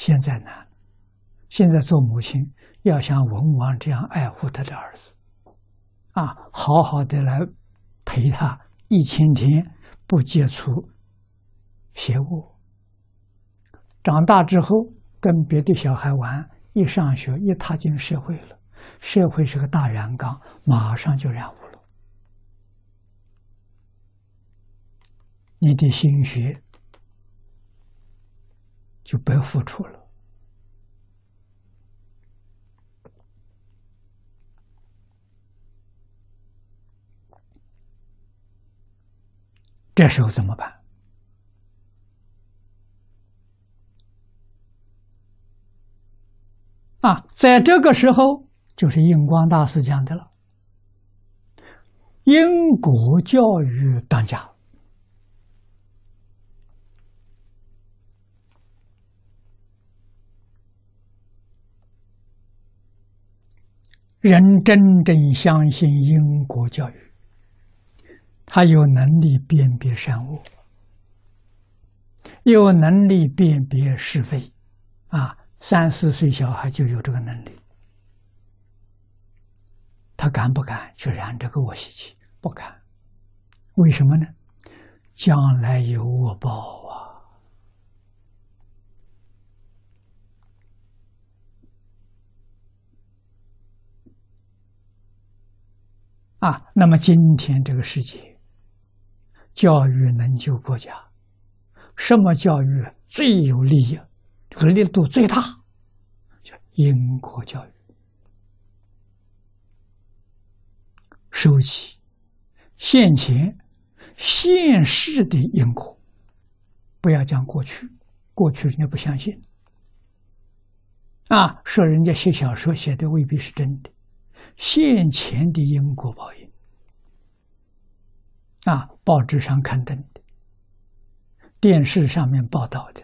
现在难，现在做母亲要像文王这样爱护他的儿子，啊，好好的来陪他一千天，不接触邪物。长大之后跟别的小孩玩，一上学一踏进社会了，社会是个大染缸，马上就染污了，你的心血就白付出了。这时候怎么办？啊，在这个时候，就是印光大师讲的了，因果教育当家，人真正相信因果教育。他有能力辨别善恶，有能力辨别是非，啊，三四岁小孩就有这个能力。他敢不敢去染这个恶习气？不敢。为什么呢？将来有恶报啊！啊，那么今天这个世界。教育能救国家，什么教育最有利益？这个力度最大，叫因果教育。收起现前现世的因果，不要讲过去，过去人家不相信。啊，说人家写小说写的未必是真的，现前的因果报应。啊，报纸上刊登的，电视上面报道的，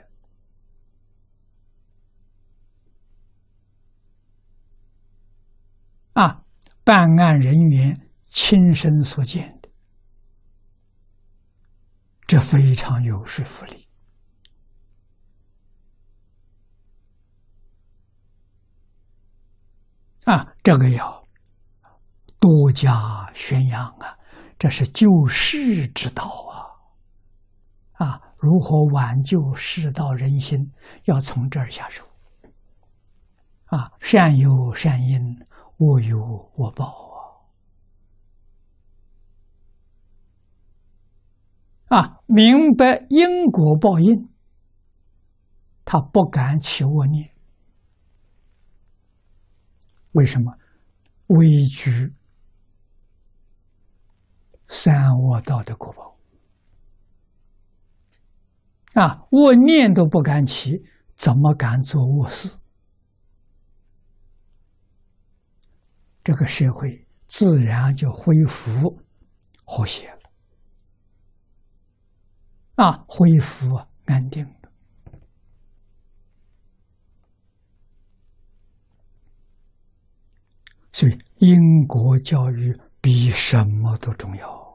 啊，办案人员亲身所见的，这非常有说服力。啊，这个要多加宣扬啊。这是救世之道啊！啊，如何挽救世道人心，要从这儿下手。啊，善有善因，恶有恶报啊！啊，明白因果报应，他不敢起恶念。为什么？畏惧。三恶道的果报啊，恶念都不敢起，怎么敢做恶事？这个社会自然就恢复和谐了啊，恢复安定了。所以，因果教育比什么都重要。